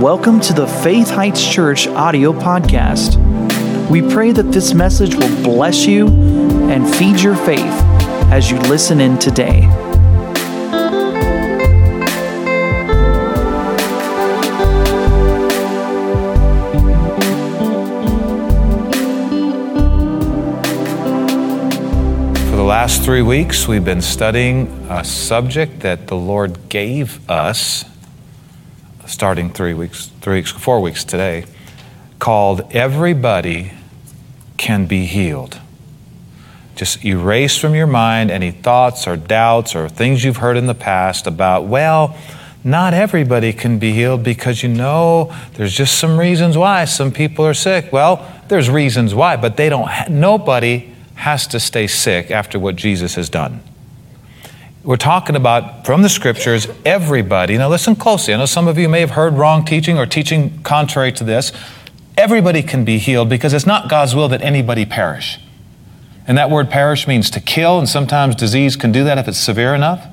Welcome to the Faith Heights Church audio podcast. We pray that this message will bless you and feed your faith as you listen in today. For the last three weeks, we've been studying a subject that the Lord gave us, starting three weeks, three weeks, four weeks today, called "Everybody Can Be Healed." Just erase from your mind any thoughts or doubts or things you've heard in the past about, well, not everybody can be healed because you know there's just some reasons why some people are sick. Well, there's reasons why, but they don't. Nobody has to stay sick after what Jesus has done. We're talking about from the scriptures, everybody. Now, listen closely. I know some of you may have heard wrong teaching or teaching contrary to this. Everybody can be healed because it's not God's will that anybody perish. And that word perish means to kill, and sometimes disease can do that if it's severe enough.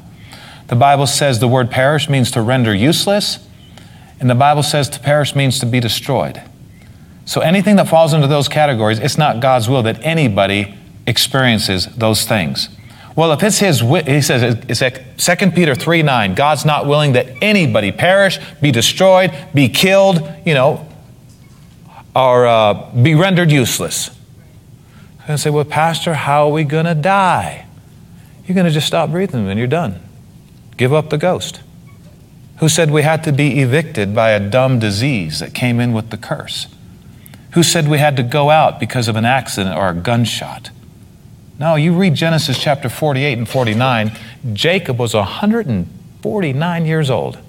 The Bible says the word perish means to render useless, and the Bible says to perish means to be destroyed. So anything that falls into those categories, it's not God's will that anybody experiences those things. Well, if it's his, wi- he says, it's like 2 Peter 3 9, God's not willing that anybody perish, be destroyed, be killed, you know, or uh, be rendered useless. And say, well, Pastor, how are we going to die? You're going to just stop breathing and you're done. Give up the ghost. Who said we had to be evicted by a dumb disease that came in with the curse? Who said we had to go out because of an accident or a gunshot? No, you read Genesis chapter 48 and 49. Jacob was 149 years old.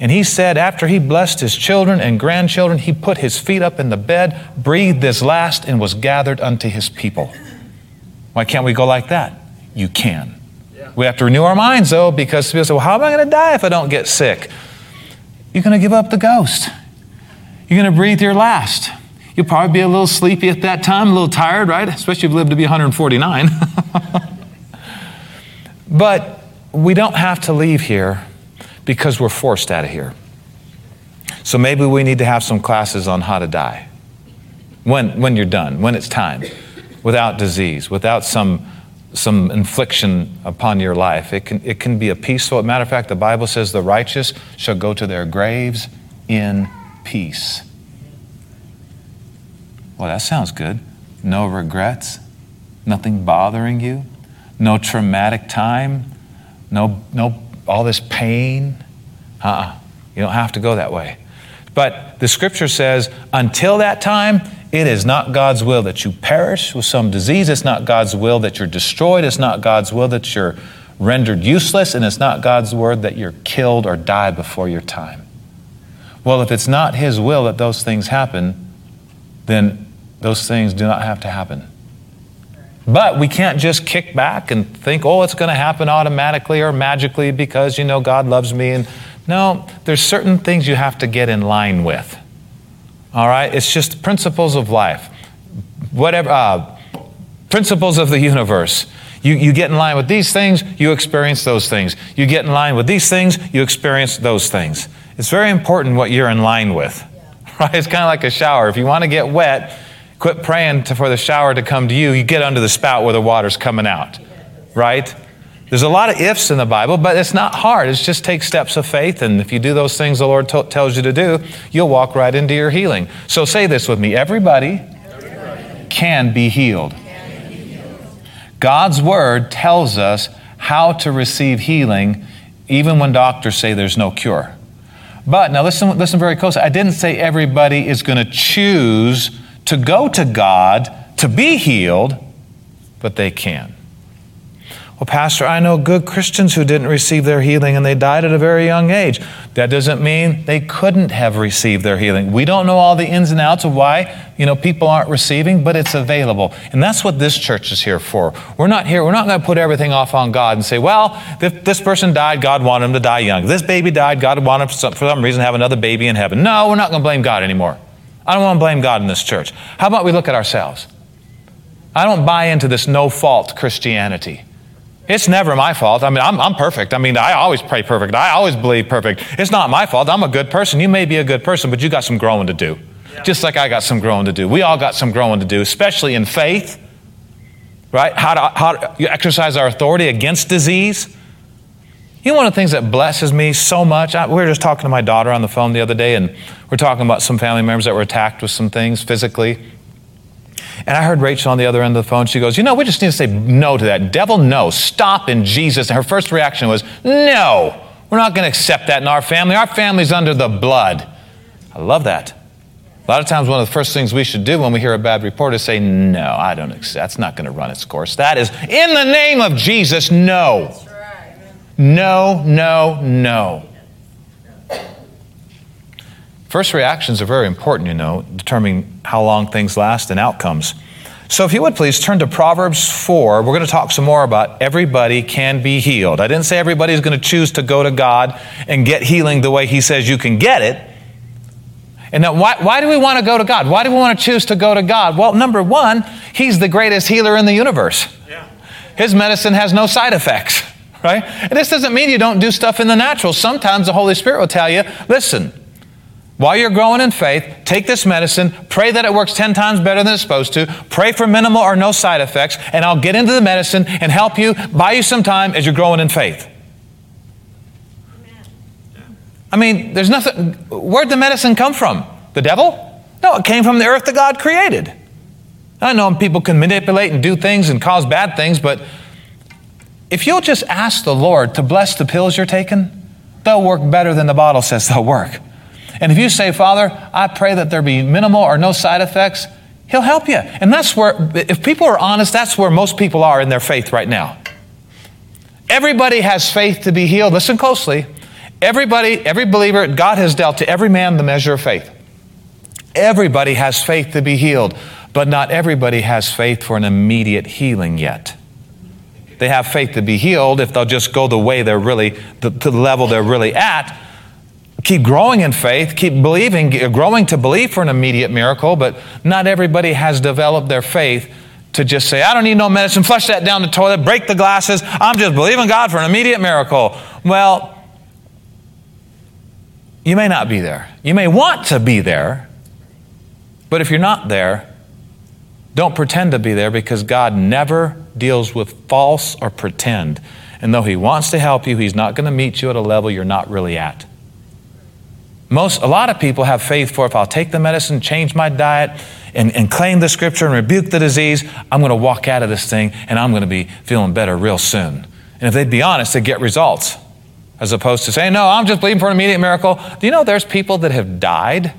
And he said, after he blessed his children and grandchildren, he put his feet up in the bed, breathed his last, and was gathered unto his people. Why can't we go like that? You can. We have to renew our minds, though, because people say, well, how am I going to die if I don't get sick? You're going to give up the ghost. You're going to breathe your last. You'll probably be a little sleepy at that time, a little tired, right? Especially if you've lived to be 149. but we don't have to leave here because we're forced out of here. So maybe we need to have some classes on how to die. When, when you're done, when it's time, without disease, without some, some infliction upon your life. It can, it can be a peaceful, matter of fact, the Bible says the righteous shall go to their graves in peace. Well, that sounds good. No regrets, nothing bothering you, no traumatic time, no, no all this pain. Uh-uh. You don't have to go that way. But the scripture says, until that time, it is not God's will that you perish with some disease. It's not God's will that you're destroyed. It's not God's will that you're rendered useless. And it's not God's word that you're killed or die before your time. Well, if it's not His will that those things happen, then those things do not have to happen. But we can't just kick back and think, oh, it's going to happen automatically or magically because, you know, God loves me. And no, there's certain things you have to get in line with. All right? It's just principles of life. Whatever, uh, principles of the universe. You, you get in line with these things, you experience those things. You get in line with these things, you experience those things. It's very important what you're in line with. Right? It's kind of like a shower. If you want to get wet, quit praying to, for the shower to come to you. You get under the spout where the water's coming out. Right? There's a lot of ifs in the Bible, but it's not hard. It's just take steps of faith, and if you do those things the Lord t- tells you to do, you'll walk right into your healing. So say this with me everybody, everybody. Can, be healed. God's Word tells us how to receive healing even when doctors say there's no cure. But now listen, listen very close. I didn't say everybody is going to choose to go to God to be healed, but they can. Well, Pastor, I know good Christians who didn't receive their healing and they died at a very young age. That doesn't mean they couldn't have received their healing. We don't know all the ins and outs of why, you know, people aren't receiving, but it's available. And that's what this church is here for. We're not here, we're not going to put everything off on God and say, well, if this person died, God wanted him to die young. If this baby died, God wanted for some, for some reason to have another baby in heaven. No, we're not going to blame God anymore. I don't want to blame God in this church. How about we look at ourselves? I don't buy into this no fault Christianity. It's never my fault. I mean, I'm, I'm perfect. I mean, I always pray perfect. I always believe perfect. It's not my fault. I'm a good person. You may be a good person, but you got some growing to do. Yeah. Just like I got some growing to do. We all got some growing to do, especially in faith, right? How to, how to exercise our authority against disease. You know, one of the things that blesses me so much, I, we were just talking to my daughter on the phone the other day, and we're talking about some family members that were attacked with some things physically. And I heard Rachel on the other end of the phone. She goes, You know, we just need to say no to that. Devil, no. Stop in Jesus. And her first reaction was, No, we're not going to accept that in our family. Our family's under the blood. I love that. A lot of times, one of the first things we should do when we hear a bad report is say, No, I don't accept. That's not going to run its course. That is, in the name of Jesus, no. No, no, no. First reactions are very important, you know, determining how long things last and outcomes. So, if you would please turn to Proverbs 4, we're going to talk some more about everybody can be healed. I didn't say everybody's going to choose to go to God and get healing the way He says you can get it. And now, why, why do we want to go to God? Why do we want to choose to go to God? Well, number one, He's the greatest healer in the universe. Yeah. His medicine has no side effects, right? And this doesn't mean you don't do stuff in the natural. Sometimes the Holy Spirit will tell you, listen, while you're growing in faith, take this medicine, pray that it works 10 times better than it's supposed to, pray for minimal or no side effects, and I'll get into the medicine and help you, buy you some time as you're growing in faith. I mean, there's nothing. Where'd the medicine come from? The devil? No, it came from the earth that God created. I know people can manipulate and do things and cause bad things, but if you'll just ask the Lord to bless the pills you're taking, they'll work better than the bottle says they'll work. And if you say, Father, I pray that there be minimal or no side effects, He'll help you. And that's where, if people are honest, that's where most people are in their faith right now. Everybody has faith to be healed. Listen closely. Everybody, every believer, God has dealt to every man the measure of faith. Everybody has faith to be healed, but not everybody has faith for an immediate healing yet. They have faith to be healed if they'll just go the way they're really, to the level they're really at, keep growing in faith, keep believing, uh, growing to believe for an immediate miracle, but not everybody has developed their faith to just say, I don't need no medicine, flush that down the toilet, break the glasses, I'm just believing God for an immediate miracle. Well, you may not be there. You may want to be there, but if you're not there, don't pretend to be there because God never deals with false or pretend. And though He wants to help you, He's not going to meet you at a level you're not really at. Most, a lot of people have faith for if I'll take the medicine, change my diet, and, and claim the scripture and rebuke the disease, I'm going to walk out of this thing and I'm going to be feeling better real soon. And if they'd be honest, they'd get results. As opposed to saying, no, I'm just believing for an immediate miracle. Do you know there's people that have died?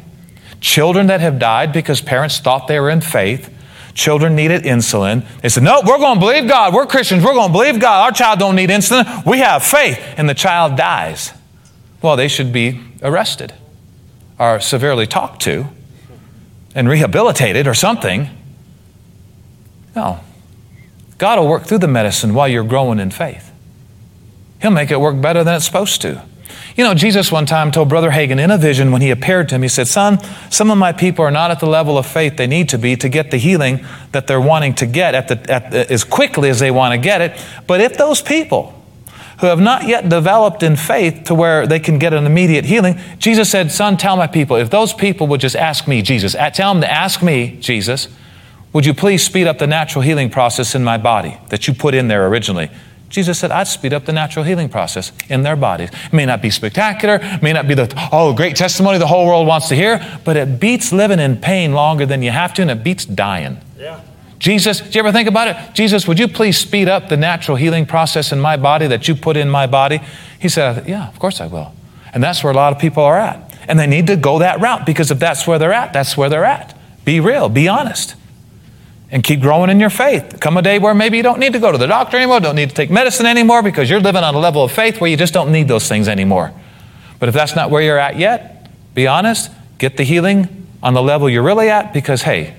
Children that have died because parents thought they were in faith. Children needed insulin. They said, no, we're going to believe God. We're Christians. We're going to believe God. Our child don't need insulin. We have faith. And the child dies. Well, they should be arrested or severely talked to and rehabilitated or something. No. God will work through the medicine while you're growing in faith. He'll make it work better than it's supposed to. You know, Jesus one time told Brother Hagin in a vision when he appeared to him, he said, Son, some of my people are not at the level of faith they need to be to get the healing that they're wanting to get at the, at as quickly as they want to get it. But if those people who have not yet developed in faith to where they can get an immediate healing, Jesus said, Son, tell my people, if those people would just ask me, Jesus, tell them to ask me, Jesus, would you please speed up the natural healing process in my body that you put in there originally? Jesus said, I'd speed up the natural healing process in their bodies. It may not be spectacular, may not be the, oh, great testimony the whole world wants to hear, but it beats living in pain longer than you have to, and it beats dying. Yeah. Jesus, do you ever think about it? Jesus, would you please speed up the natural healing process in my body that you put in my body? He said, Yeah, of course I will. And that's where a lot of people are at. And they need to go that route because if that's where they're at, that's where they're at. Be real, be honest, and keep growing in your faith. Come a day where maybe you don't need to go to the doctor anymore, don't need to take medicine anymore because you're living on a level of faith where you just don't need those things anymore. But if that's not where you're at yet, be honest, get the healing on the level you're really at because, hey,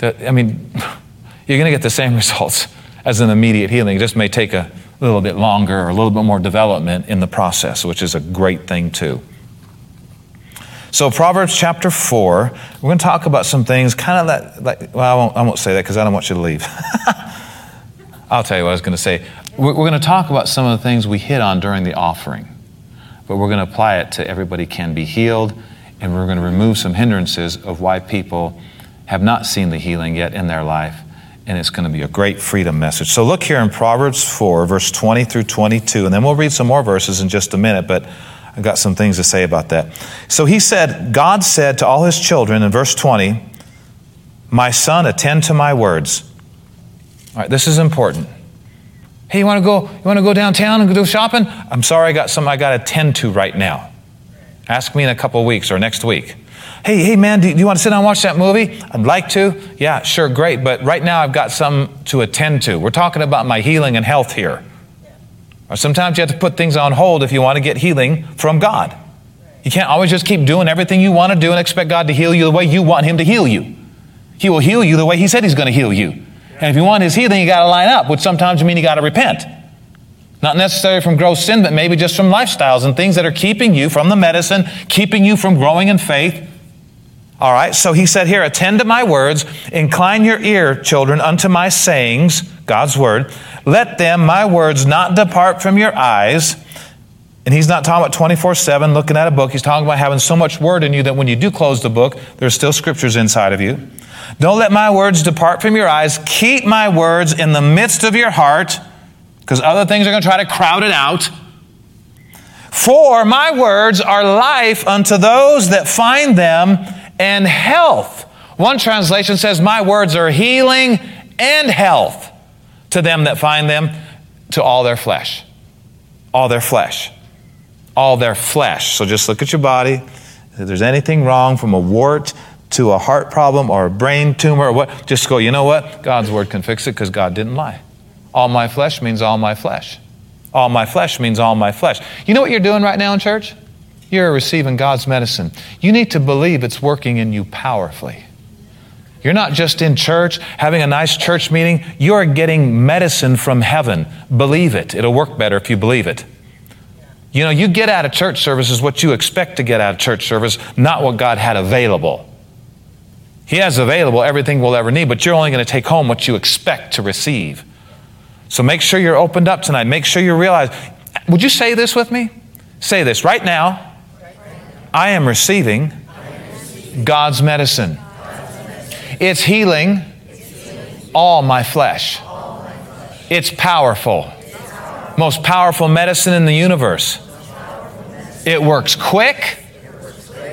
I mean, you're going to get the same results as an immediate healing. It just may take a little bit longer or a little bit more development in the process, which is a great thing too. So, Proverbs chapter 4, we're going to talk about some things kind of that, like, well, I won't, I won't say that because I don't want you to leave. I'll tell you what I was going to say. We're, we're going to talk about some of the things we hit on during the offering, but we're going to apply it to everybody can be healed, and we're going to remove some hindrances of why people have not seen the healing yet in their life and it's going to be a great freedom message. So look here in Proverbs 4, verse 20 through 22, and then we'll read some more verses in just a minute, but I've got some things to say about that. So he said, God said to all his children in verse 20, My son, attend to my words. All right, this is important. Hey, you want to go, you want to go downtown and go shopping? I'm sorry, I got something I got to attend to right now. Ask me in a couple of weeks or next week. Hey, hey, man, do, you want to sit down and watch that movie? I'd like to. Yeah, sure, great. But right now I've got some to attend to. We're talking about my healing and health here. Or sometimes you have to put things on hold if you want to get healing from God. You can't always just keep doing everything you want to do and expect God to heal you the way you want Him to heal you. He will heal you the way He said He's going to heal you. And if you want His healing, you got to line up, which sometimes means you got to repent. Not necessarily from gross sin, but maybe just from lifestyles and things that are keeping you from the medicine, keeping you from growing in faith, all right, so he said here, attend to my words, incline your ear, children, unto my sayings, God's word. Let them, my words, not depart from your eyes. And he's not talking about 24 7 looking at a book. He's talking about having so much word in you that when you do close the book, there's still scriptures inside of you. Don't let my words depart from your eyes. Keep my words in the midst of your heart, because other things are going to try to crowd it out. For my words are life unto those that find them and health. One translation says, My words are healing and health to them that find them, to all their flesh. All their flesh. All their flesh. So just look at your body. If there's anything wrong from a wart to a heart problem or a brain tumor or what, just go, you know what? God's word can fix it because God didn't lie. All my flesh means all my flesh. All my flesh means all my flesh. You know what you're doing right now in church? You're receiving God's medicine. You need to believe it's working in you powerfully. You're not just in church having a nice church meeting, you're getting medicine from heaven. Believe it. It'll work better if you believe it. You know, you get out of church service is what you expect to get out of church service, not what God had available. He has available everything we'll ever need, but you're only going to take home what you expect to receive. So make sure you're opened up tonight. Make sure you realize. Would you say this with me? Say this right now. I am receiving God's medicine. It's healing all my flesh. It's powerful. Most powerful medicine in the universe. It works quick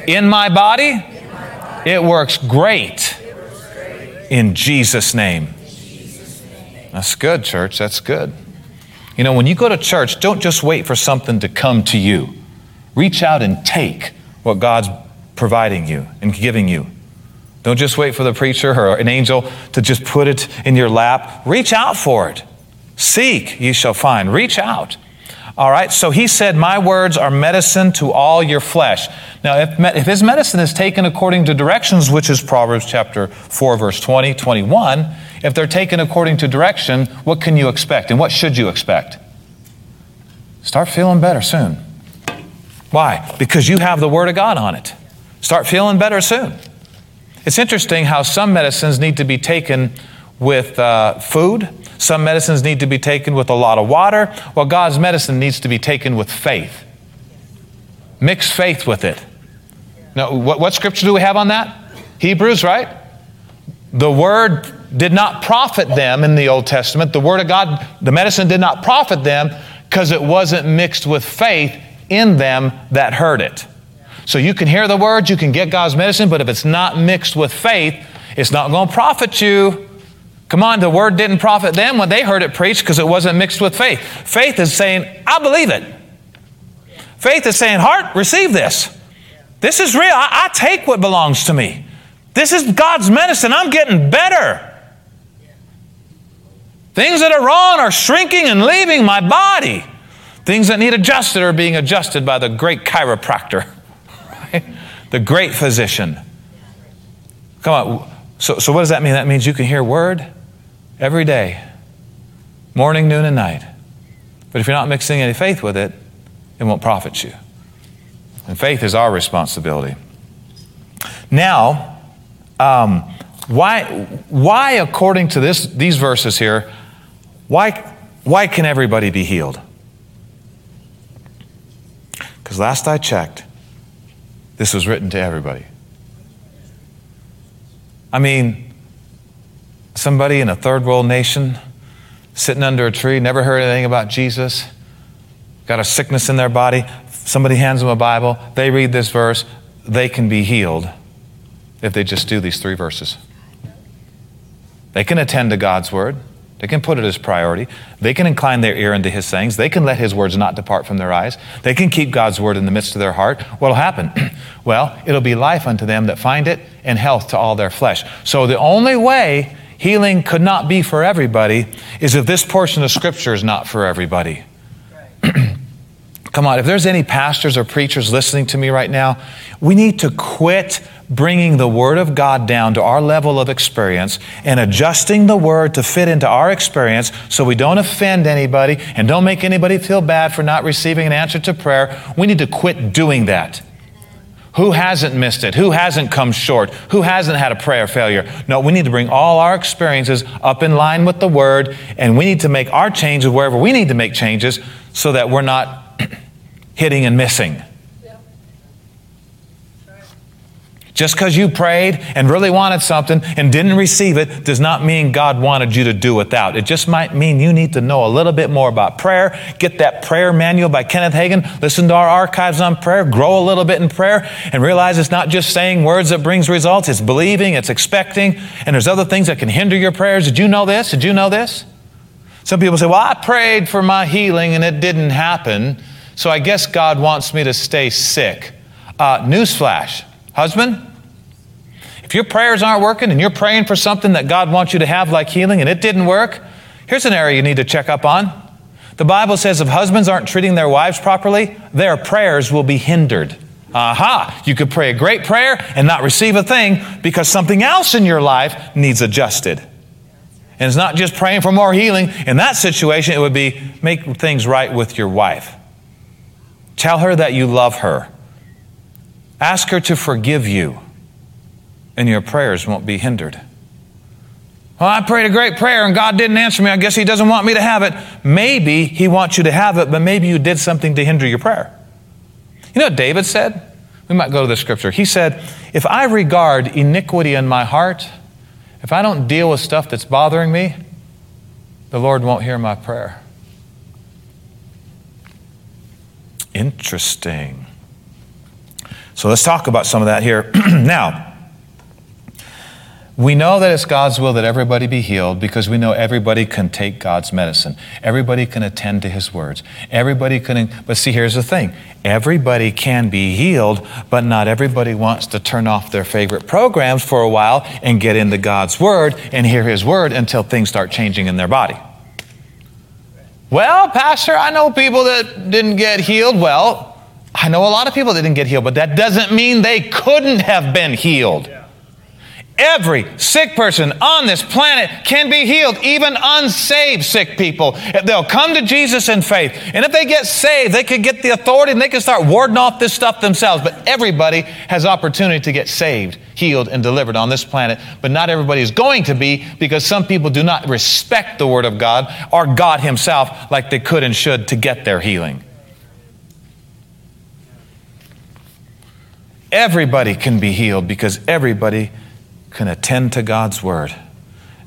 in my body. It works great in Jesus' name. That's good, church. That's good. You know, when you go to church, don't just wait for something to come to you. Reach out and take what God's providing you and giving you. Don't just wait for the preacher or an angel to just put it in your lap. Reach out for it. Seek, ye shall find. Reach out. All right, so he said, My words are medicine to all your flesh. Now, if, if his medicine is taken according to directions, which is Proverbs chapter 4, verse 20, 21, if they're taken according to direction, what can you expect? And what should you expect? Start feeling better soon. Why? Because you have the Word of God on it. Start feeling better soon. It's interesting how some medicines need to be taken with uh, food, some medicines need to be taken with a lot of water, while God's medicine needs to be taken with faith. Mix faith with it. Now, what, what scripture do we have on that? Hebrews, right? The Word did not profit them in the Old Testament. The Word of God, the medicine did not profit them because it wasn't mixed with faith in them that heard it. So you can hear the words, you can get God's medicine, but if it's not mixed with faith, it's not going to profit you. Come on, the word didn't profit them when they heard it preached because it wasn't mixed with faith. Faith is saying, I believe it. Faith is saying, Heart, receive this. This is real. I, I take what belongs to me. This is God's medicine. I'm getting better. Things that are wrong are shrinking and leaving my body. Things that need adjusted are being adjusted by the great chiropractor, right? the great physician. Come on. So, so, what does that mean? That means you can hear word every day, morning, noon, and night. But if you're not mixing any faith with it, it won't profit you. And faith is our responsibility. Now, um, why, why, according to this, these verses here, why Why can everybody be healed? Because last I checked, this was written to everybody. I mean, somebody in a third world nation sitting under a tree, never heard anything about Jesus, got a sickness in their body, somebody hands them a Bible, they read this verse, they can be healed if they just do these three verses. They can attend to God's word. They can put it as priority. They can incline their ear unto his sayings. They can let his words not depart from their eyes. They can keep God's word in the midst of their heart. What'll happen? well, it'll be life unto them that find it and health to all their flesh. So the only way healing could not be for everybody is if this portion of scripture is not for everybody. Come on, if there's any pastors or preachers listening to me right now, we need to quit bringing the Word of God down to our level of experience and adjusting the Word to fit into our experience so we don't offend anybody and don't make anybody feel bad for not receiving an answer to prayer. We need to quit doing that. Who hasn't missed it? Who hasn't come short? Who hasn't had a prayer failure? No, we need to bring all our experiences up in line with the Word, and we need to make our changes wherever we need to make changes so that we're not hitting and missing. Just because you prayed and really wanted something and didn't receive it does not mean God wanted you to do without. It just might mean you need to know a little bit more about prayer. Get that prayer manual by Kenneth Hagin. Listen to our archives on prayer. Grow a little bit in prayer and realize it's not just saying words that brings results. It's believing, it's expecting, and there's other things that can hinder your prayers. Did you know this? Did you know this? Some people say, well, I prayed for my healing and it didn't happen, so I guess God wants me to stay sick. Uh, newsflash. Husband, if your prayers aren't working and you're praying for something that God wants you to have, like healing, and it didn't work, here's an area you need to check up on. The Bible says if husbands aren't treating their wives properly, their prayers will be hindered. Aha! You could pray a great prayer and not receive a thing because something else in your life needs adjusted. And it's not just praying for more healing. In that situation, it would be make things right with your wife. Tell her that you love her. Ask her to forgive you, and your prayers won't be hindered. Well, I prayed a great prayer and God didn't answer me. I guess He doesn't want me to have it. Maybe He wants you to have it, but maybe you did something to hinder your prayer. You know what David said? We might go to the scripture. He said, If I regard iniquity in my heart, if I don't deal with stuff that's bothering me, the Lord won't hear my prayer. Interesting. So let's talk about some of that here. now, we know that it's God's will that everybody be healed because we know everybody can take God's medicine. Everybody can attend to His words. Everybody can, but see, here's the thing everybody can be healed, but not everybody wants to turn off their favorite programs for a while and get into God's Word and hear His Word until things start changing in their body. Well, Pastor, I know people that didn't get healed. Well, I know a lot of people that didn't get healed, but that doesn't mean they couldn't have been healed. Every sick person on this planet can be healed, even unsaved sick people. They'll come to Jesus in faith. And if they get saved, they can get the authority and they can start warding off this stuff themselves. But everybody has opportunity to get saved, healed, and delivered on this planet. But not everybody is going to be because some people do not respect the Word of God or God Himself like they could and should to get their healing. Everybody can be healed because everybody can attend to God's word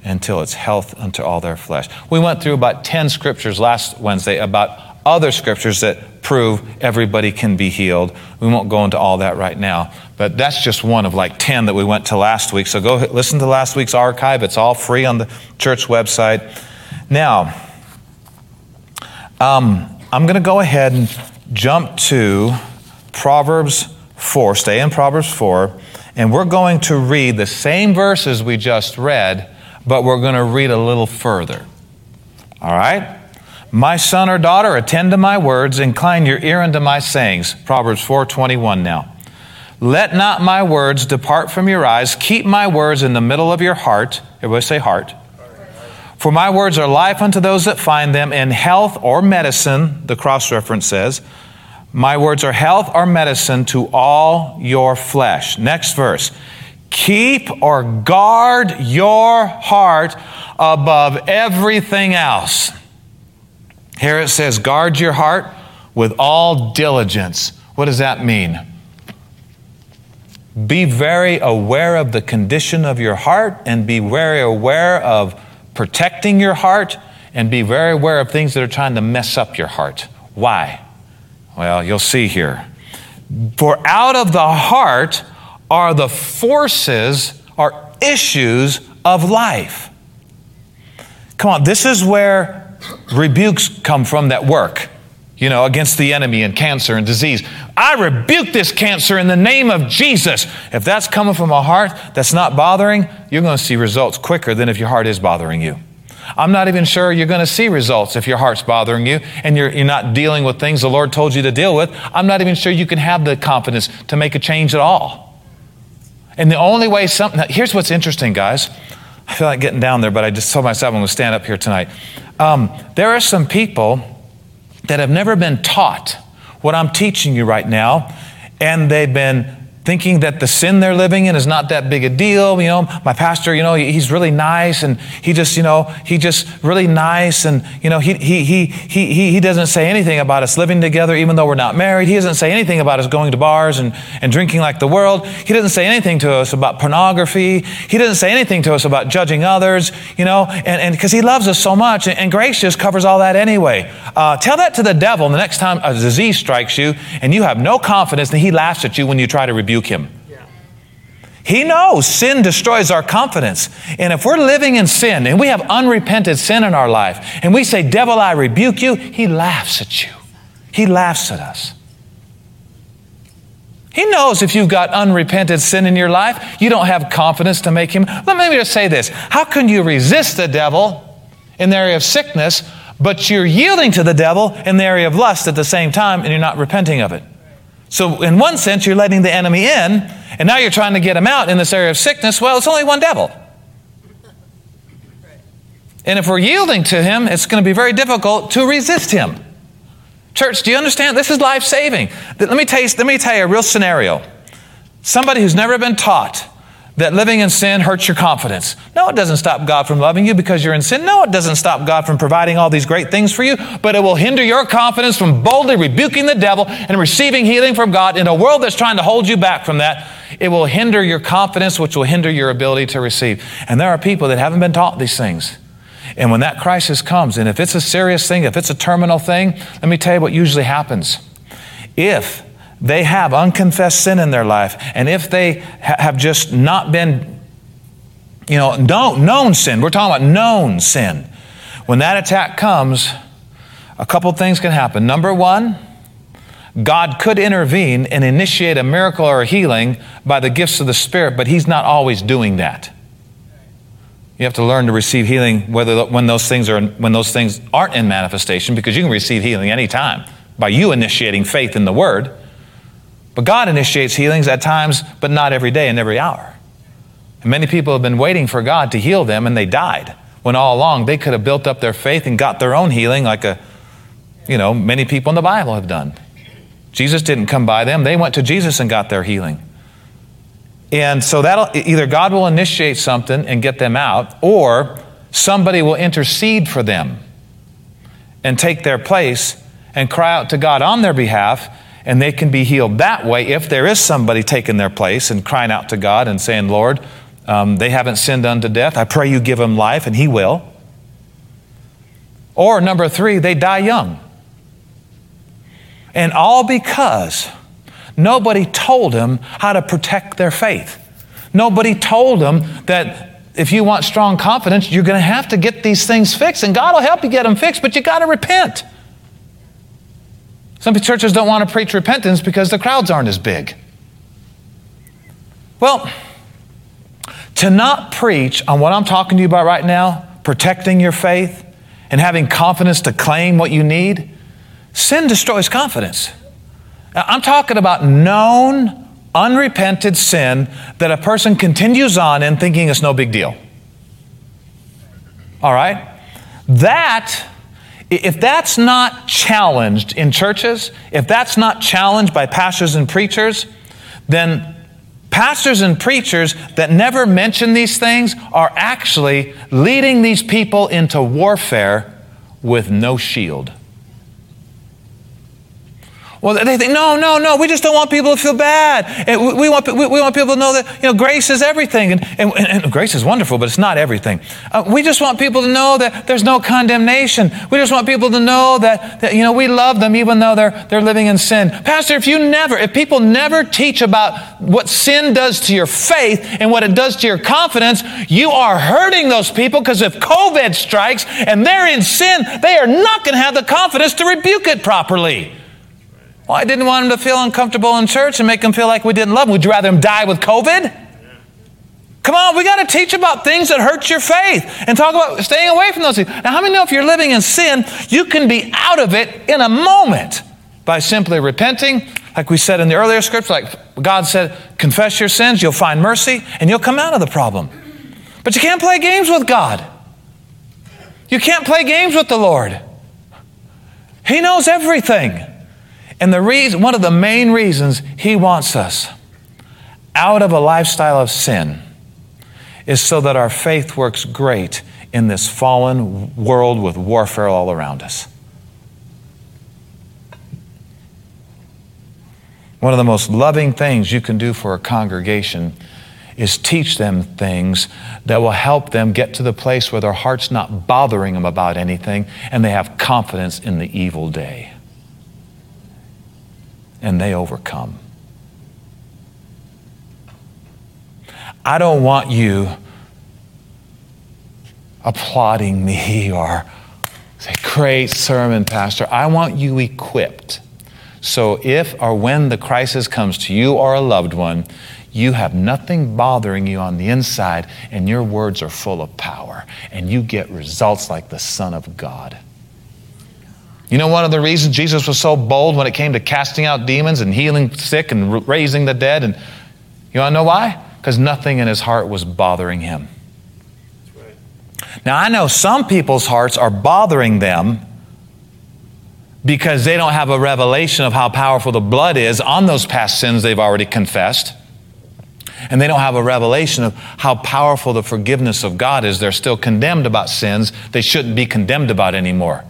until it's health unto all their flesh. We went through about 10 scriptures last Wednesday about other scriptures that prove everybody can be healed. We won't go into all that right now, but that's just one of like 10 that we went to last week. So go listen to last week's archive. It's all free on the church website. Now, um, I'm going to go ahead and jump to Proverbs 4. Stay in Proverbs 4. And we're going to read the same verses we just read, but we're going to read a little further. All right? My son or daughter, attend to my words, incline your ear unto my sayings. Proverbs 4:21 now. Let not my words depart from your eyes. Keep my words in the middle of your heart. Everybody say heart. For my words are life unto those that find them, in health or medicine, the cross reference says, my words are health or medicine to all your flesh. Next verse. Keep or guard your heart above everything else. Here it says, guard your heart with all diligence. What does that mean? Be very aware of the condition of your heart and be very aware of protecting your heart and be very aware of things that are trying to mess up your heart. Why? Well, you'll see here. For out of the heart are the forces, are issues of life. Come on, this is where rebukes come from that work you know, against the enemy and cancer and disease. I rebuke this cancer in the name of Jesus. If that's coming from a heart that's not bothering, you're going to see results quicker than if your heart is bothering you. I'm not even sure you're going to see results if your heart's bothering you and you're, you're not dealing with things the Lord told you to deal with. I'm not even sure you can have the confidence to make a change at all. And the only way something, here's what's interesting, guys. I feel like getting down there, but I just told myself I'm going to stand up here tonight. Um, there are some people that have never been taught what I'm teaching you right now, and they've been thinking that the sin they're living in is not that big a deal. You know, my pastor, you know, he's really nice and he just, you know, he just really nice and, you know, he, he, he, he, he doesn't say anything about us living together even though we're not married. He doesn't say anything about us going to bars and, and drinking like the world. He doesn't say anything to us about pornography. He doesn't say anything to us about judging others, you know, and because he loves us so much and, and, grace just covers all that anyway. Uh, tell that to the devil the next time a disease strikes you and you have no confidence and he laughs at you when you try to rebuke rebuke him. He knows sin destroys our confidence. And if we're living in sin and we have unrepented sin in our life and we say, Devil, I rebuke you, he laughs at you. He laughs at us. He knows if you've got unrepented sin in your life, you don't have confidence to make him. Let me just say this How can you resist the devil in the area of sickness, but you're yielding to the devil in the area of lust at the same time and you're not repenting of it? So, in one sense, you're letting the enemy in, and now you're trying to get him out in this area of sickness. Well, it's only one devil. And if we're yielding to him, it's going to be very difficult to resist him. Church, do you understand? This is life saving. Let me, tell you, let me tell you a real scenario. Somebody who's never been taught that living in sin hurts your confidence. No, it doesn't stop God from loving you because you're in sin. No, it doesn't stop God from providing all these great things for you, but it will hinder your confidence from boldly rebuking the devil and receiving healing from God in a world that's trying to hold you back from that. It will hinder your confidence, which will hinder your ability to receive. And there are people that haven't been taught these things. And when that crisis comes, and if it's a serious thing, if it's a terminal thing, let me tell you what usually happens. If they have unconfessed sin in their life, and if they ha- have just not been, you know, known, known sin, we're talking about known sin. When that attack comes, a couple things can happen. Number one, God could intervene and initiate a miracle or a healing by the gifts of the Spirit, but He's not always doing that. You have to learn to receive healing whether when those things are when those things aren't in manifestation, because you can receive healing anytime by you initiating faith in the Word. But God initiates healings at times, but not every day and every hour. And many people have been waiting for God to heal them and they died. When all along they could have built up their faith and got their own healing, like a, you know, many people in the Bible have done. Jesus didn't come by them, they went to Jesus and got their healing. And so that'll either God will initiate something and get them out, or somebody will intercede for them and take their place and cry out to God on their behalf and they can be healed that way if there is somebody taking their place and crying out to God and saying, Lord, um, they haven't sinned unto death. I pray you give them life, and He will. Or number three, they die young. And all because nobody told them how to protect their faith. Nobody told them that if you want strong confidence, you're going to have to get these things fixed, and God will help you get them fixed, but you got to repent. Some churches don't want to preach repentance because the crowds aren't as big. Well, to not preach on what I'm talking to you about right now, protecting your faith and having confidence to claim what you need, sin destroys confidence. I'm talking about known, unrepented sin that a person continues on in thinking it's no big deal. All right? That if that's not challenged in churches, if that's not challenged by pastors and preachers, then pastors and preachers that never mention these things are actually leading these people into warfare with no shield. Well, they think, no, no, no, we just don't want people to feel bad. And we, want, we, want people to know that, you know, grace is everything. And, and, and grace is wonderful, but it's not everything. Uh, we just want people to know that there's no condemnation. We just want people to know that, that, you know, we love them even though they're, they're living in sin. Pastor, if you never, if people never teach about what sin does to your faith and what it does to your confidence, you are hurting those people because if COVID strikes and they're in sin, they are not going to have the confidence to rebuke it properly. Well, I didn't want him to feel uncomfortable in church and make him feel like we didn't love him. Would you rather him die with COVID? Come on, we got to teach about things that hurt your faith and talk about staying away from those things. Now, how many know if you're living in sin, you can be out of it in a moment by simply repenting, like we said in the earlier scripts, like God said, confess your sins, you'll find mercy, and you'll come out of the problem. But you can't play games with God. You can't play games with the Lord. He knows everything. And the reason, one of the main reasons he wants us out of a lifestyle of sin is so that our faith works great in this fallen world with warfare all around us. One of the most loving things you can do for a congregation is teach them things that will help them get to the place where their heart's not bothering them about anything and they have confidence in the evil day and they overcome. I don't want you applauding me or say, Great sermon, Pastor. I want you equipped. So if or when the crisis comes to you or a loved one, you have nothing bothering you on the inside, and your words are full of power, and you get results like the Son of God. You know, one of the reasons Jesus was so bold when it came to casting out demons and healing sick and raising the dead? And you want to know why? Because nothing in his heart was bothering him. Now, I know some people's hearts are bothering them because they don't have a revelation of how powerful the blood is on those past sins they've already confessed. And they don't have a revelation of how powerful the forgiveness of God is. They're still condemned about sins they shouldn't be condemned about anymore.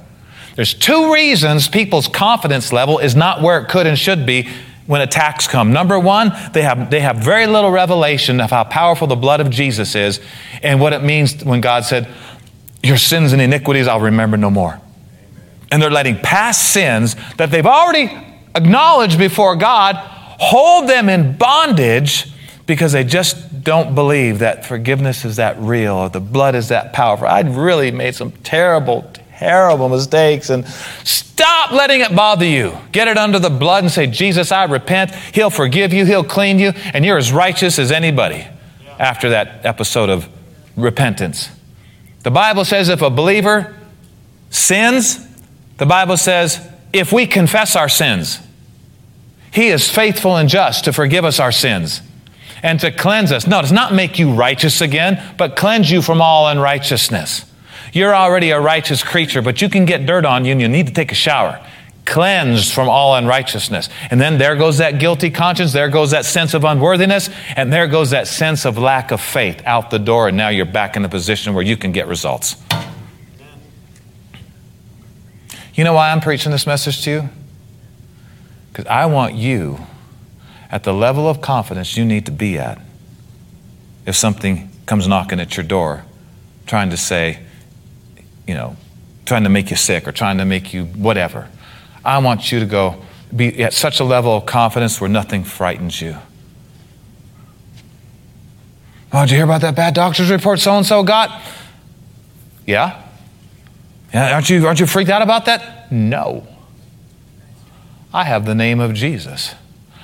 There's two reasons people's confidence level is not where it could and should be when attacks come. Number one, they have, they have very little revelation of how powerful the blood of Jesus is and what it means when God said, Your sins and iniquities I'll remember no more. And they're letting past sins that they've already acknowledged before God hold them in bondage because they just don't believe that forgiveness is that real or the blood is that powerful. I'd really made some terrible, terrible mistakes and stop letting it bother you. Get it under the blood and say, Jesus, I repent. He'll forgive you, He'll clean you, and you're as righteous as anybody after that episode of repentance. The Bible says if a believer sins, the Bible says if we confess our sins, He is faithful and just to forgive us our sins and to cleanse us. No, it does not make you righteous again, but cleanse you from all unrighteousness. You're already a righteous creature, but you can get dirt on you and you need to take a shower. Cleansed from all unrighteousness. And then there goes that guilty conscience, there goes that sense of unworthiness, and there goes that sense of lack of faith out the door, and now you're back in a position where you can get results. You know why I'm preaching this message to you? Because I want you at the level of confidence you need to be at if something comes knocking at your door trying to say, you know, trying to make you sick or trying to make you whatever. I want you to go be at such a level of confidence where nothing frightens you. Oh, did you hear about that bad doctor's report so and so got? Yeah? Yeah, aren't you, aren't you freaked out about that? No. I have the name of Jesus.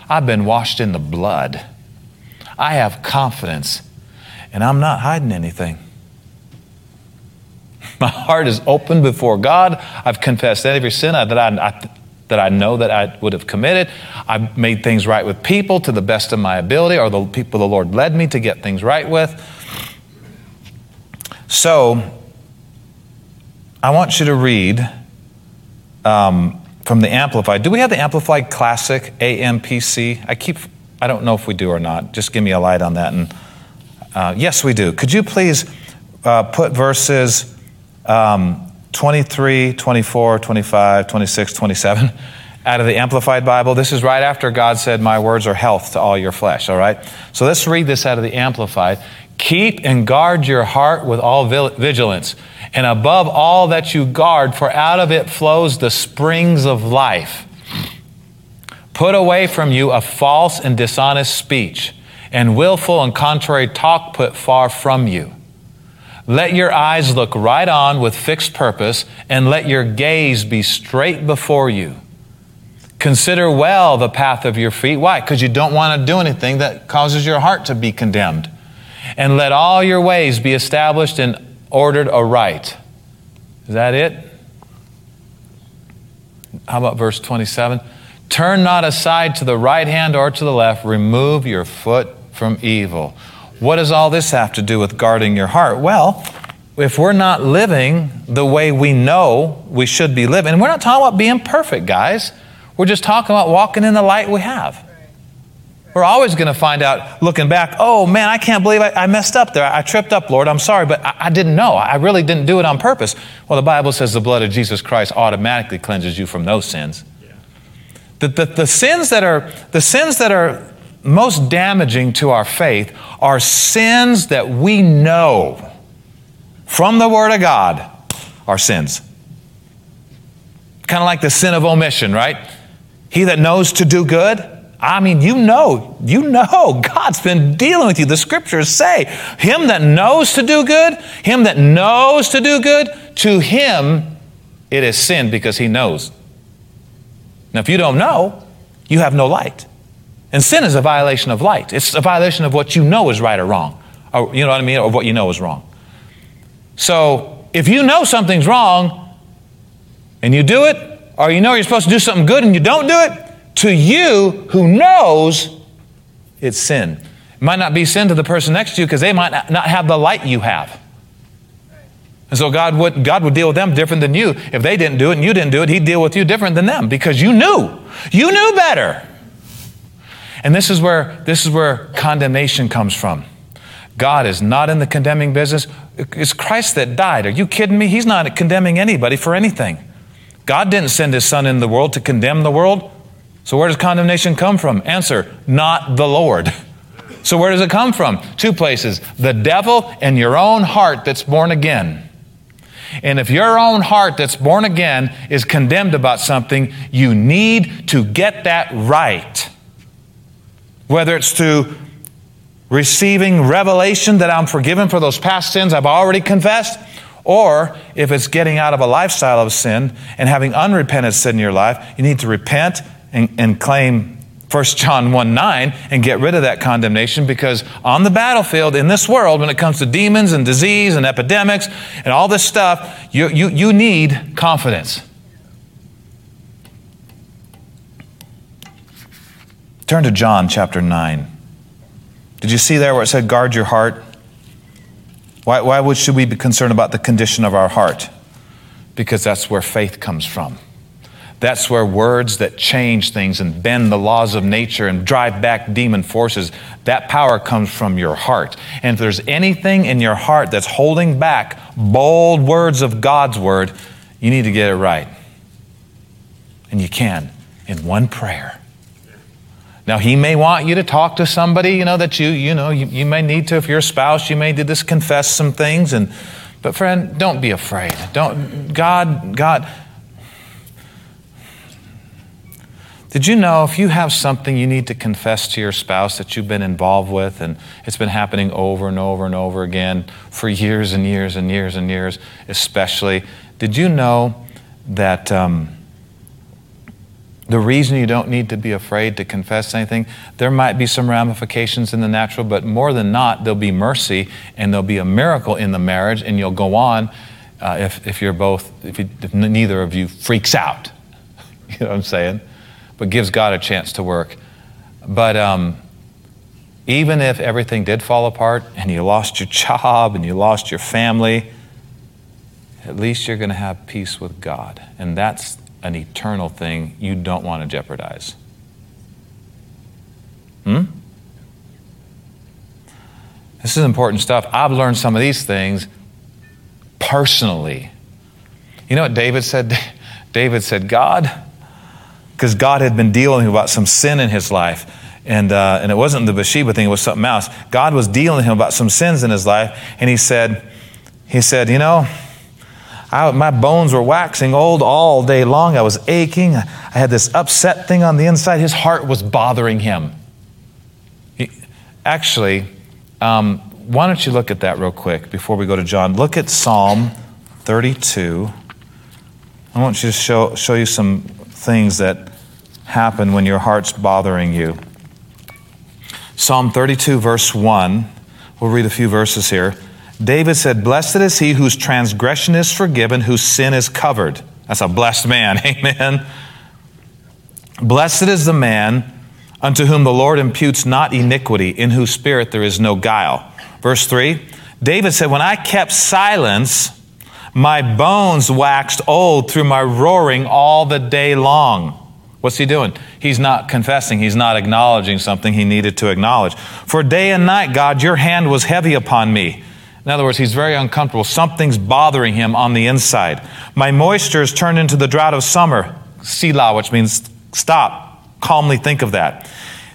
I've been washed in the blood. I have confidence, and I'm not hiding anything. My heart is open before God. I've confessed every sin that I, I, that I know that I would have committed. I've made things right with people to the best of my ability, or the people the Lord led me to get things right with. So, I want you to read um, from the Amplified. Do we have the Amplified Classic AMPC? I keep, I don't know if we do or not. Just give me a light on that. And uh, yes, we do. Could you please uh, put verses um, 23, 24, 25, 26, 27. out of the Amplified Bible. This is right after God said, My words are health to all your flesh, all right? So let's read this out of the Amplified. Keep and guard your heart with all vigilance, and above all that you guard, for out of it flows the springs of life. Put away from you a false and dishonest speech, and willful and contrary talk put far from you. Let your eyes look right on with fixed purpose, and let your gaze be straight before you. Consider well the path of your feet. Why? Because you don't want to do anything that causes your heart to be condemned. And let all your ways be established and ordered aright. Is that it? How about verse 27? Turn not aside to the right hand or to the left. Remove your foot from evil. What does all this have to do with guarding your heart? Well, if we're not living the way we know we should be living, and we're not talking about being perfect, guys. We're just talking about walking in the light we have. We're always going to find out, looking back, oh man, I can't believe I, I messed up there. I tripped up, Lord. I'm sorry, but I, I, didn't know. I really didn't do it on purpose. Well, the Bible says the blood of Jesus Christ automatically cleanses you from those sins. The, the, the, sins that are, the sins that are most damaging to our faith are sins that we know from the Word of God are sins. Kind of like the sin of omission, right? He that knows to do good, I mean, you know, you know, God's been dealing with you. The scriptures say, Him that knows to do good, Him that knows to do good, to him it is sin because he knows. Now, if you don't know, you have no light. And sin is a violation of light. It's a violation of what you know is right or wrong. Or, you know what I mean? Or what you know is wrong. So, if you know something's wrong and you do it, or you know you're supposed to do something good and you don't do it, to you who knows it's sin. It might not be sin to the person next to you because they might not have the light you have. And so God would, God would deal with them different than you. If they didn't do it and you didn't do it, He'd deal with you different than them because you knew. You knew better. And this is where, this is where condemnation comes from. God is not in the condemning business. It's Christ that died. Are you kidding me? He's not condemning anybody for anything. God didn't send His Son in the world to condemn the world. So where does condemnation come from? Answer, not the Lord. So where does it come from? Two places the devil and your own heart that's born again. And if your own heart that's born again is condemned about something, you need to get that right. Whether it's to receiving revelation that I'm forgiven for those past sins I've already confessed, or if it's getting out of a lifestyle of sin and having unrepented sin in your life, you need to repent and, and claim 1 John 1 9 and get rid of that condemnation because on the battlefield in this world, when it comes to demons and disease and epidemics and all this stuff, you, you, you need confidence. Turn to John chapter 9. Did you see there where it said, guard your heart? Why, why would, should we be concerned about the condition of our heart? Because that's where faith comes from. That's where words that change things and bend the laws of nature and drive back demon forces, that power comes from your heart. And if there's anything in your heart that's holding back bold words of God's word, you need to get it right. And you can in one prayer. Now, he may want you to talk to somebody, you know, that you, you know, you, you may need to, if you're a spouse, you may need to confess some things. And, but friend, don't be afraid. Don't, God, God, Did you know if you have something you need to confess to your spouse that you've been involved with and it's been happening over and over and over again for years and years and years and years, especially, did you know that um, the reason you don't need to be afraid to confess anything, there might be some ramifications in the natural, but more than not, there'll be mercy and there'll be a miracle in the marriage and you'll go on uh, if, if you're both, if, you, if neither of you freaks out. you know what I'm saying? but gives God a chance to work. But um, even if everything did fall apart and you lost your job and you lost your family, at least you're going to have peace with God. And that's an eternal thing you don't want to jeopardize. Hmm? This is important stuff. I've learned some of these things personally. You know what David said? David said, God, because God had been dealing with about some sin in his life. And, uh, and it wasn't the Bathsheba thing, it was something else. God was dealing with him about some sins in his life, and he said, he said, you know, I, my bones were waxing old all day long. I was aching. I had this upset thing on the inside. His heart was bothering him. He, actually, um, why don't you look at that real quick before we go to John? Look at Psalm 32. I want you to show, show you some things that happen when your heart's bothering you. Psalm 32, verse 1. We'll read a few verses here. David said, Blessed is he whose transgression is forgiven, whose sin is covered. That's a blessed man. Amen. Blessed is the man unto whom the Lord imputes not iniquity, in whose spirit there is no guile. Verse 3 David said, When I kept silence, my bones waxed old through my roaring all the day long. What's he doing? He's not confessing. He's not acknowledging something he needed to acknowledge. For day and night, God, your hand was heavy upon me. In other words, he's very uncomfortable. Something's bothering him on the inside. My moisture is turned into the drought of summer. Selah, which means stop. Calmly think of that.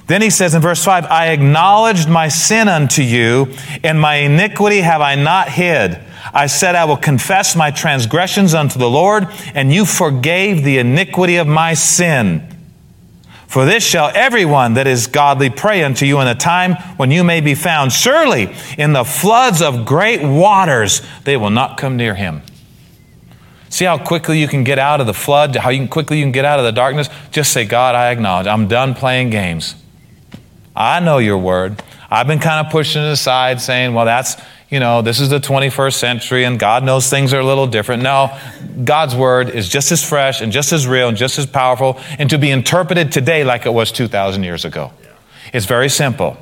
Then he says in verse 5 I acknowledged my sin unto you, and my iniquity have I not hid. I said, I will confess my transgressions unto the Lord, and you forgave the iniquity of my sin. For this shall everyone that is godly pray unto you in the time when you may be found. Surely in the floods of great waters they will not come near him. See how quickly you can get out of the flood, how you can quickly you can get out of the darkness? Just say, God, I acknowledge. I'm done playing games. I know your word. I've been kind of pushing it aside, saying, well, that's, you know, this is the 21st century and God knows things are a little different. No, God's word is just as fresh and just as real and just as powerful and to be interpreted today like it was 2,000 years ago. It's very simple.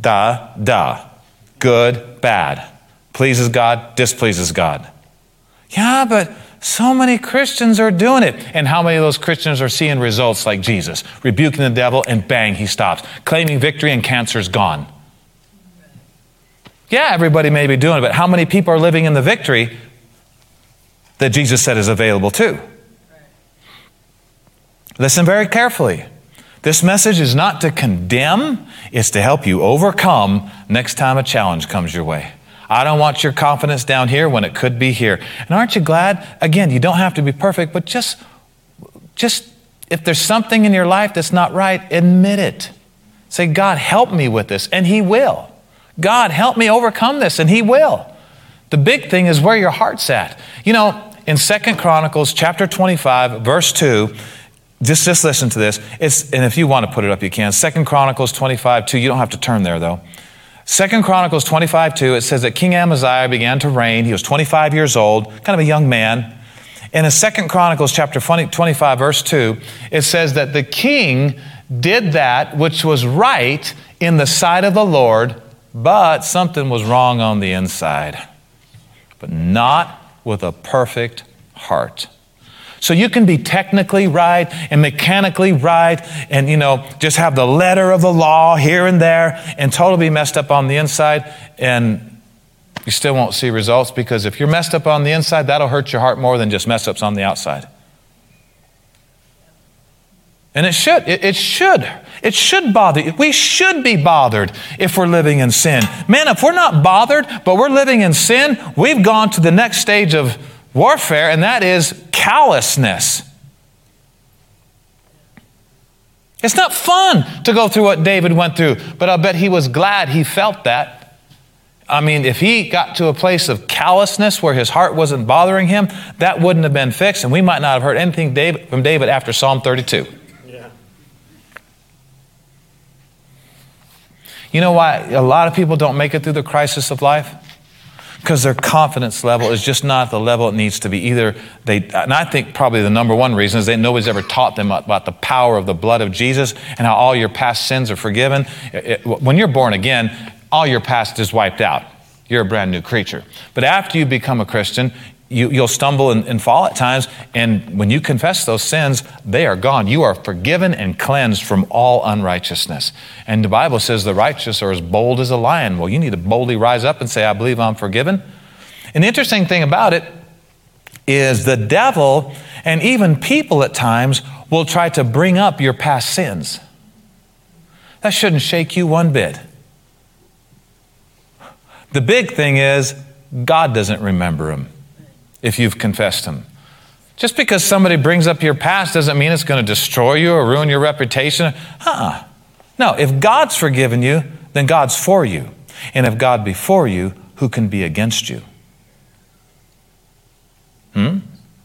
Da, da. Good, bad. Pleases God, displeases God. Yeah, but so many Christians are doing it. And how many of those Christians are seeing results like Jesus? Rebuking the devil and bang, he stops. Claiming victory and cancer's gone. Yeah, everybody may be doing it, but how many people are living in the victory that Jesus said is available too? Listen very carefully. This message is not to condemn, it's to help you overcome next time a challenge comes your way. I don't want your confidence down here when it could be here. And aren't you glad? Again, you don't have to be perfect, but just, just if there's something in your life that's not right, admit it. Say, God, help me with this, and He will. God, help me overcome this, and He will. The big thing is where your heart's at. You know, in Second Chronicles chapter 25, verse 2, just, just listen to this. It's, and if you want to put it up, you can. Second Chronicles 25, 2, you don't have to turn there though. Second Chronicles 25, 2, it says that King Amaziah began to reign. He was 25 years old, kind of a young man. And in Second Chronicles chapter 20, 25, verse 2, it says that the king did that which was right in the sight of the Lord but something was wrong on the inside. But not with a perfect heart. So you can be technically right and mechanically right and, you know, just have the letter of the law here and there and totally be messed up on the inside and you still won't see results because if you're messed up on the inside, that'll hurt your heart more than just mess ups on the outside. And it should. It, it, should. It should bother you. We should be bothered if we're living in sin. Man, if we're not bothered, but we're living in sin, we've gone to the next stage of warfare, and that is callousness. It's not fun to go through what David went through, but I'll bet he was glad he felt that. I mean, if he got to a place of callousness where his heart wasn't bothering him, that wouldn't have been fixed, and we might not have heard anything from David after Psalm 32. You know why a lot of people don't make it through the crisis of life? Because their confidence level is just not the level it needs to be. Either they, and I think probably the number one reason is that nobody's ever taught them about the power of the blood of Jesus and how all your past sins are forgiven. It, when you're born again, all your past is wiped out. You're a brand new creature. But after you become a Christian, you, will stumble and, and, fall at times, and when you confess those sins, they are gone. You are forgiven and cleansed from all unrighteousness. And the Bible says the righteous are as bold as a lion. Well, you need to boldly rise up and say, I believe I'm forgiven. And the interesting thing about it is the devil and even people at times will try to bring up your past sins. That shouldn't shake you one bit. The big thing is, God doesn't remember them if you've confessed them. Just because somebody brings up your past doesn't mean it's going to destroy you or ruin your reputation. Huh. No, if God's forgiven you, then God's for you. And if God be for you, who can be against you? Hmm?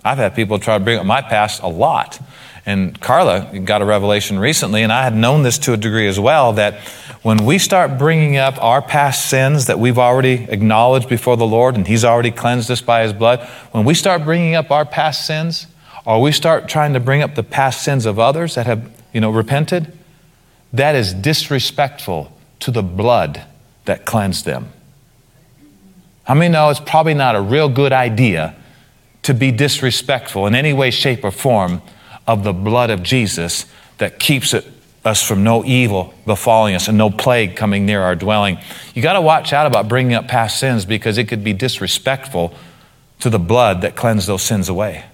I've had people try to bring up my past a lot. And Carla got a revelation recently, and I had known this to a degree as well that when we start bringing up our past sins that we've already acknowledged before the Lord and He's already cleansed us by His blood, when we start bringing up our past sins, or we start trying to bring up the past sins of others that have, you know, repented, that is disrespectful to the blood that cleansed them. How many know it's probably not a real good idea to be disrespectful in any way, shape, or form of the blood of Jesus that keeps it, us from no evil befalling us and no plague coming near our dwelling. You got to watch out about bringing up past sins because it could be disrespectful to the blood that cleansed those sins away.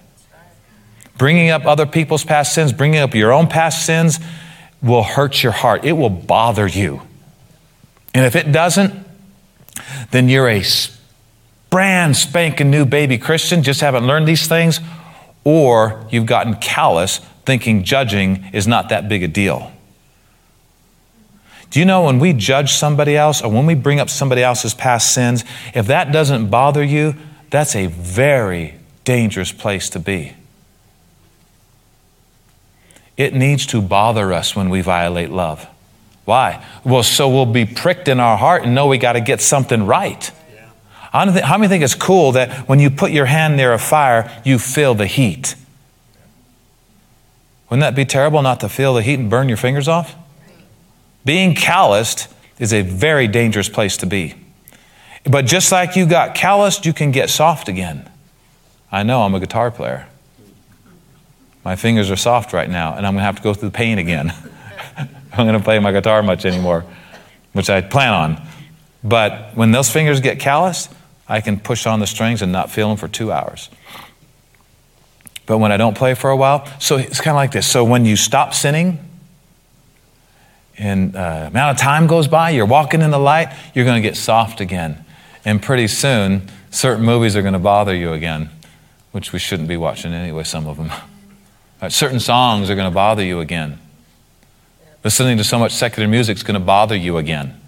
Bringing up other people's past sins, bringing up your own past sins will hurt your heart. It will bother you. And if it doesn't, then you're a brand spanking new baby Christian, just haven't learned these things, or you've gotten callous thinking judging is not that big a deal. Do you know when we judge somebody else or when we bring up somebody else's past sins, if that doesn't bother you, that's a very dangerous place to be. It needs to bother us when we violate love. Why? Well, so we'll be pricked in our heart and know we got to get something right. How many think it's cool that when you put your hand near a fire, you feel the heat? Wouldn't that be terrible not to feel the heat and burn your fingers off? Being calloused is a very dangerous place to be. But just like you got calloused, you can get soft again. I know I'm a guitar player. My fingers are soft right now, and I'm going to have to go through the pain again. I'm going to play my guitar much anymore, which I plan on. But when those fingers get calloused, I can push on the strings and not feel them for two hours. But when I don't play for a while, so it's kind of like this. So when you stop sinning, and uh, amount of time goes by, you're walking in the light, you're going to get soft again. And pretty soon, certain movies are going to bother you again, which we shouldn't be watching anyway, some of them. Right, certain songs are going to bother you again. Listening to so much secular music is going to bother you again.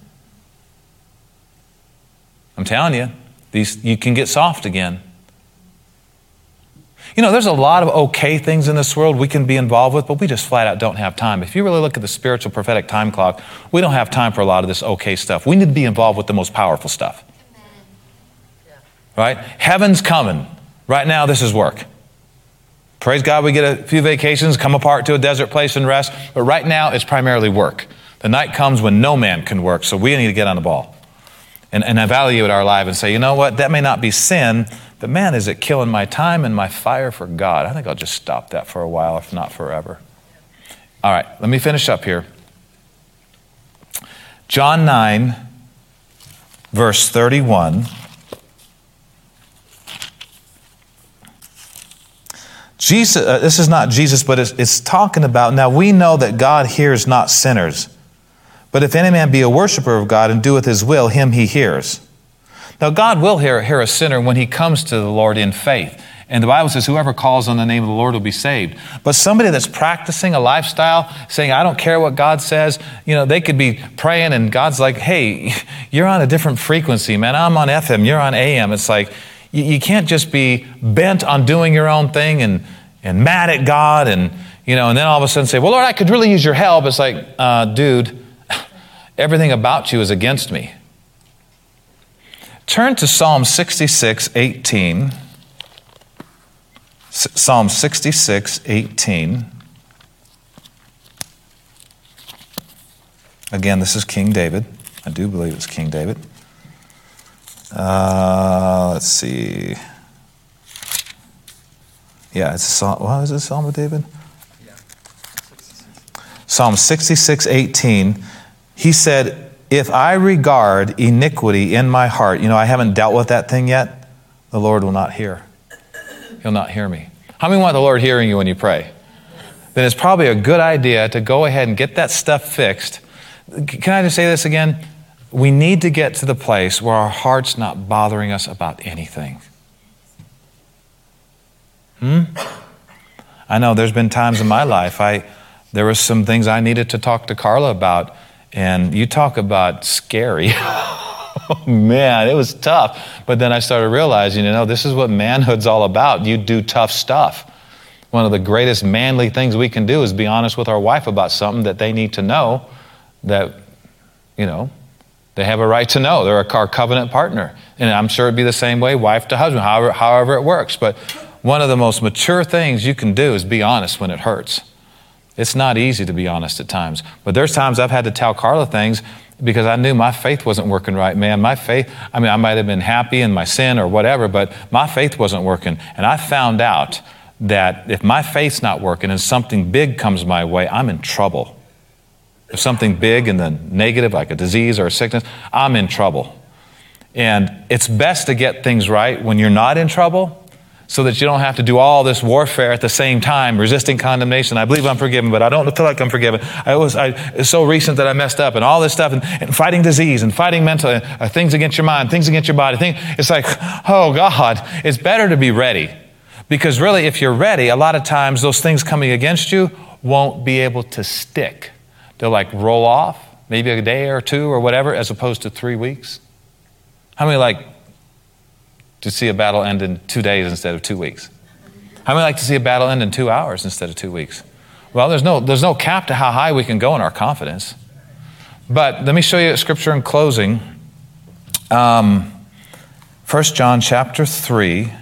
I'm telling you, these, you can get soft again. You know, there's a lot of okay things in this world we can be involved with, but we just flat out don't have time. If you really look at the spiritual prophetic time clock, we don't have time for a lot of this okay stuff. We need to be involved with the most powerful stuff. Right? Heaven's coming. Right now, this is work. Praise God, we get a few vacations, come apart to a desert place and rest, but right now, it's primarily work. The night comes when no man can work, so we need to get on the ball and, and evaluate our life and say, you know what, that may not be sin, but man, is it killing my time and my fire for God? I think I'll just stop that for a while, if not forever. All right, let me finish up here. John 9, verse 31. Jesus, uh, this is not Jesus, but it's, it's talking about now we know that God hears not sinners. But if any man be a worshiper of God and doeth his will, him he hears. Now, God will hear, hear a sinner when he comes to the Lord in faith. And the Bible says, whoever calls on the name of the Lord will be saved. But somebody that's practicing a lifestyle, saying, I don't care what God says, you know, they could be praying and God's like, hey, you're on a different frequency, man. I'm on FM, you're on AM. It's like, you, you can't just be bent on doing your own thing and, and mad at God and, you know, and then all of a sudden say, well, Lord, I could really use your help. It's like, uh, dude, Everything about you is against me. Turn to Psalm 66, 18. Psalm 66, 18. Again, this is King David. I do believe it's King David. Uh, let's see. Yeah, it's a psalm. What is it, Psalm of David? Yeah. Psalm 66, 18 he said, If I regard iniquity in my heart, you know, I haven't dealt with that thing yet, the Lord will not hear. He'll not hear me. How many want the Lord hearing you when you pray? then it's probably a good idea to go ahead and get that stuff fixed. Can I just say this again? We need to get to the place where our heart's not bothering us about anything. Hmm? I know there's been times in my life I there were some things I needed to talk to Carla about, and you talk about scary. oh, man, it was tough. But then I started realizing, you know, this is what manhood's all about. You do tough stuff. One of the greatest manly things we can do is be honest with our wife about something that they need to know that, you know, they have a right to know. They're our covenant partner. And I'm sure it'd be the same way, wife to husband, however, however it works. But one of the most mature things you can do is be honest when it hurts. It's not easy to be honest at times. But there's times I've had to tell Carla things because I knew my faith wasn't working right, man. My faith, I mean, I might have been happy in my sin or whatever, but my faith wasn't working. And I found out that if my faith's not working and something big comes my way, I'm in trouble. If something big and then negative, like a disease or a sickness, I'm in trouble. And it's best to get things right when you're not in trouble so that you don't have to do all this warfare at the same time, resisting condemnation. I believe I'm forgiven, but I don't feel like I'm forgiven. I was, I, it's so recent that I messed up and all this stuff and, and fighting disease and fighting mental uh, things against your mind, things against your body. It's like, oh God, it's better to be ready. Because really, if you're ready, a lot of times those things coming against you won't be able to stick. They'll like roll off, maybe a day or two or whatever, as opposed to three weeks. How many like to see a battle end in two days instead of two weeks? How many like to see a battle end in two hours instead of two weeks? Well, there's no, there's no cap to how high we can go in our confidence. But let me show you a scripture in closing. Um, 1 John chapter 3.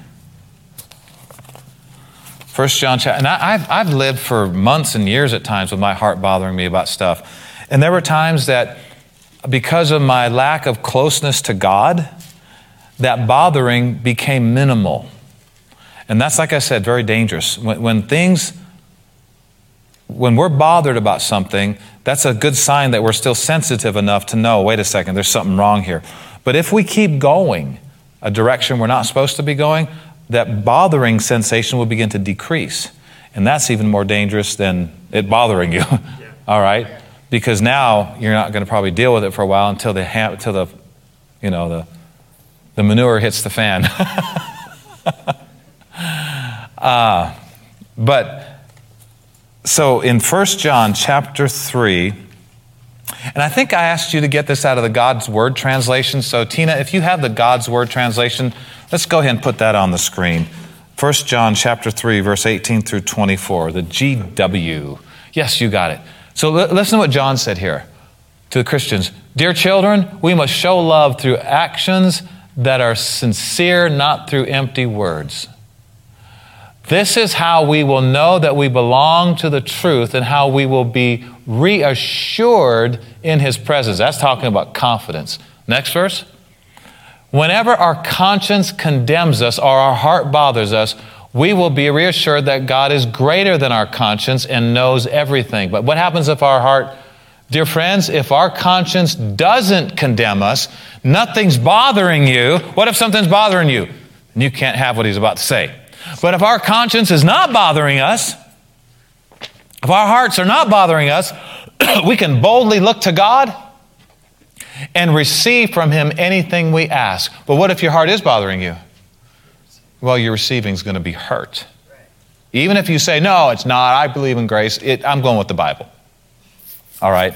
1 John chapter, and I, have I've lived for months and years at times with my heart bothering me about stuff. And there were times that because of my lack of closeness to God, that bothering became minimal. And that's, like I said, very dangerous. When, when, things, when we're bothered about something, that's a good sign that we're still sensitive enough to know wait a second, there's something wrong here. But if we keep going a direction we're not supposed to be going, that bothering sensation will begin to decrease. And that's even more dangerous than it bothering you. All right? Because now you're not going to probably deal with it for a while until the, until the you know, the the manure hits the fan. uh, but so in 1 John chapter 3, and I think I asked you to get this out of the God's Word translation. So, Tina, if you have the God's Word translation, let's go ahead and put that on the screen. 1 John chapter 3, verse 18 through 24, the GW. Yes, you got it. So, listen to what John said here to the Christians Dear children, we must show love through actions that are sincere, not through empty words. This is how we will know that we belong to the truth and how we will be reassured in His presence. That's talking about confidence. Next verse. Whenever our conscience condemns us or our heart bothers us, we will be reassured that God is greater than our conscience and knows everything. But what happens if our heart Dear friends, if our conscience doesn't condemn us, nothing's bothering you. What if something's bothering you? And you can't have what he's about to say. But if our conscience is not bothering us, if our hearts are not bothering us, we can boldly look to God and receive from him anything we ask. But what if your heart is bothering you? Well, your receiving is going to be hurt. Even if you say, No, it's not, I believe in grace, it, I'm going with the Bible. All right?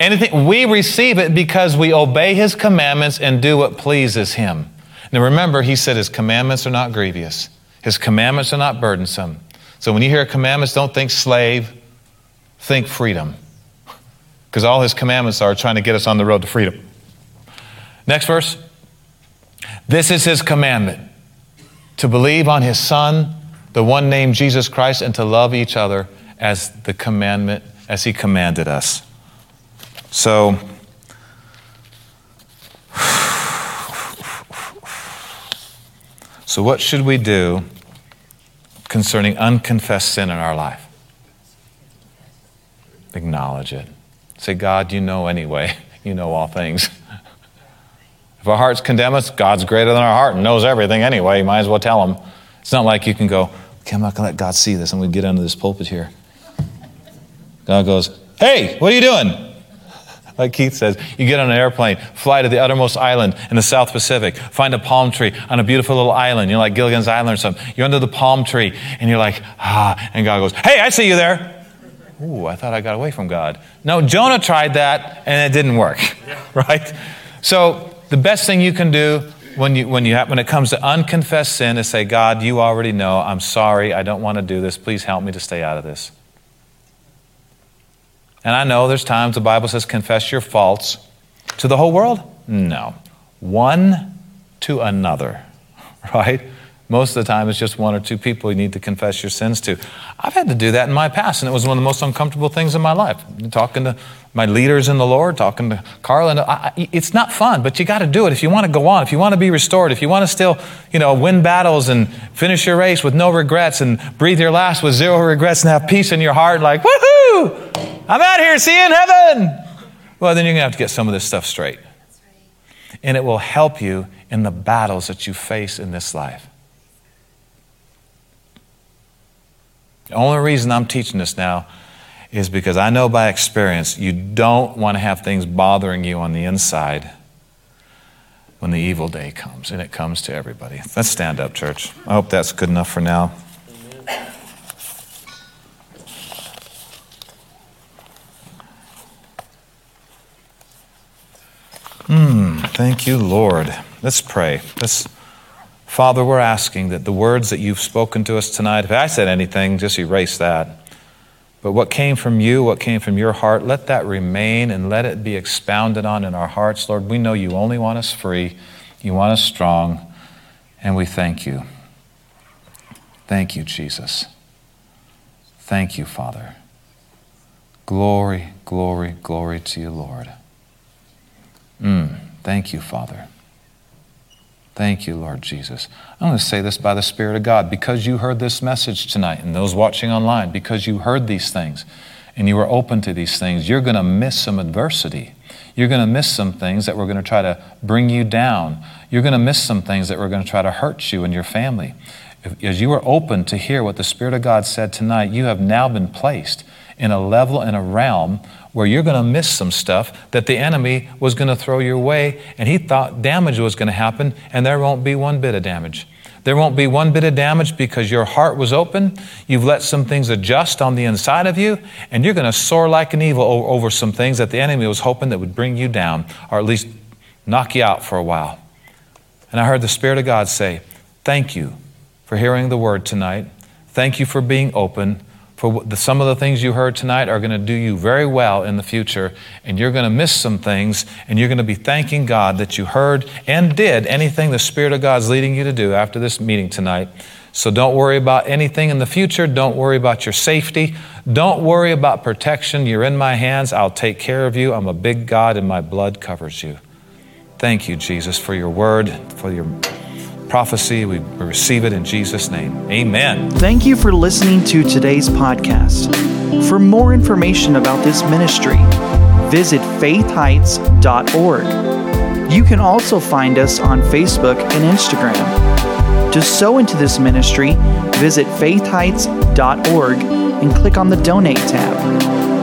Anything, we receive it because we obey his commandments and do what pleases him. Now remember, he said his commandments are not grievous, his commandments are not burdensome. So when you hear commandments, don't think slave, think freedom. Because all his commandments are trying to get us on the road to freedom. Next verse. This is his commandment to believe on his Son, the one named Jesus Christ, and to love each other as the commandment as he commanded us. So, so what should we do concerning unconfessed sin in our life? Acknowledge it. Say, God, you know anyway. You know all things. If our hearts condemn us, God's greater than our heart and knows everything anyway. You might as well tell him. It's not like you can go, okay, I'm not going to let God see this. I'm going to get under this pulpit here. God goes, hey, what are you doing? Like Keith says, you get on an airplane, fly to the uttermost island in the South Pacific, find a palm tree on a beautiful little island, you know, like Gilligan's Island or something. You're under the palm tree, and you're like, ah, and God goes, hey, I see you there. Ooh, I thought I got away from God. No, Jonah tried that, and it didn't work, right? So the best thing you can do when, you, when, you have, when it comes to unconfessed sin is say, God, you already know. I'm sorry. I don't want to do this. Please help me to stay out of this. And I know there's times the Bible says confess your faults to the whole world. No. One to another, right? Most of the time, it's just one or two people you need to confess your sins to. I've had to do that in my past, and it was one of the most uncomfortable things in my life. Talking to my leaders in the Lord, talking to Carl, and I, it's not fun, but you got to do it if you want to go on, if you want to be restored, if you want to still, you know, win battles and finish your race with no regrets and breathe your last with zero regrets and have peace in your heart, like woohoo! I'm out here, see you in heaven. Well, then you're going to have to get some of this stuff straight. And it will help you in the battles that you face in this life. The only reason I'm teaching this now is because I know by experience you don't want to have things bothering you on the inside when the evil day comes, and it comes to everybody. Let's stand up, church. I hope that's good enough for now. Hmm, thank you, Lord. Let's pray. Let's, Father, we're asking that the words that you've spoken to us tonight, if I said anything, just erase that. But what came from you, what came from your heart, let that remain and let it be expounded on in our hearts. Lord, we know you only want us free, you want us strong, and we thank you. Thank you, Jesus. Thank you, Father. Glory, glory, glory to you, Lord. Mm, thank you, Father. Thank you, Lord Jesus. I'm going to say this by the Spirit of God. Because you heard this message tonight, and those watching online, because you heard these things and you were open to these things, you're going to miss some adversity. You're going to miss some things that were going to try to bring you down. You're going to miss some things that were going to try to hurt you and your family. As you were open to hear what the Spirit of God said tonight, you have now been placed in a level, in a realm where you're going to miss some stuff that the enemy was going to throw your way, and he thought damage was going to happen, and there won't be one bit of damage. There won't be one bit of damage because your heart was open. You've let some things adjust on the inside of you, and you're going to soar like an eagle over some things that the enemy was hoping that would bring you down, or at least knock you out for a while. And I heard the Spirit of God say, Thank you for hearing the word tonight. Thank you for being open for the, some of the things you heard tonight are going to do you very well in the future, and you're going to miss some things, and you're going to be thanking God that you heard and did anything the Spirit of God is leading you to do after this meeting tonight. So don't worry about anything in the future. Don't worry about your safety. Don't worry about protection. You're in my hands. I'll take care of you. I'm a big God, and my blood covers you. Thank you, Jesus, for your word, for your prophecy. We receive it in Jesus' name. Amen. Thank you for listening to today's podcast. For more information about this ministry, visit faithheights.org. You can also find us on Facebook and Instagram. To sow into this ministry, visit faithheights.org and click on the Donate tab.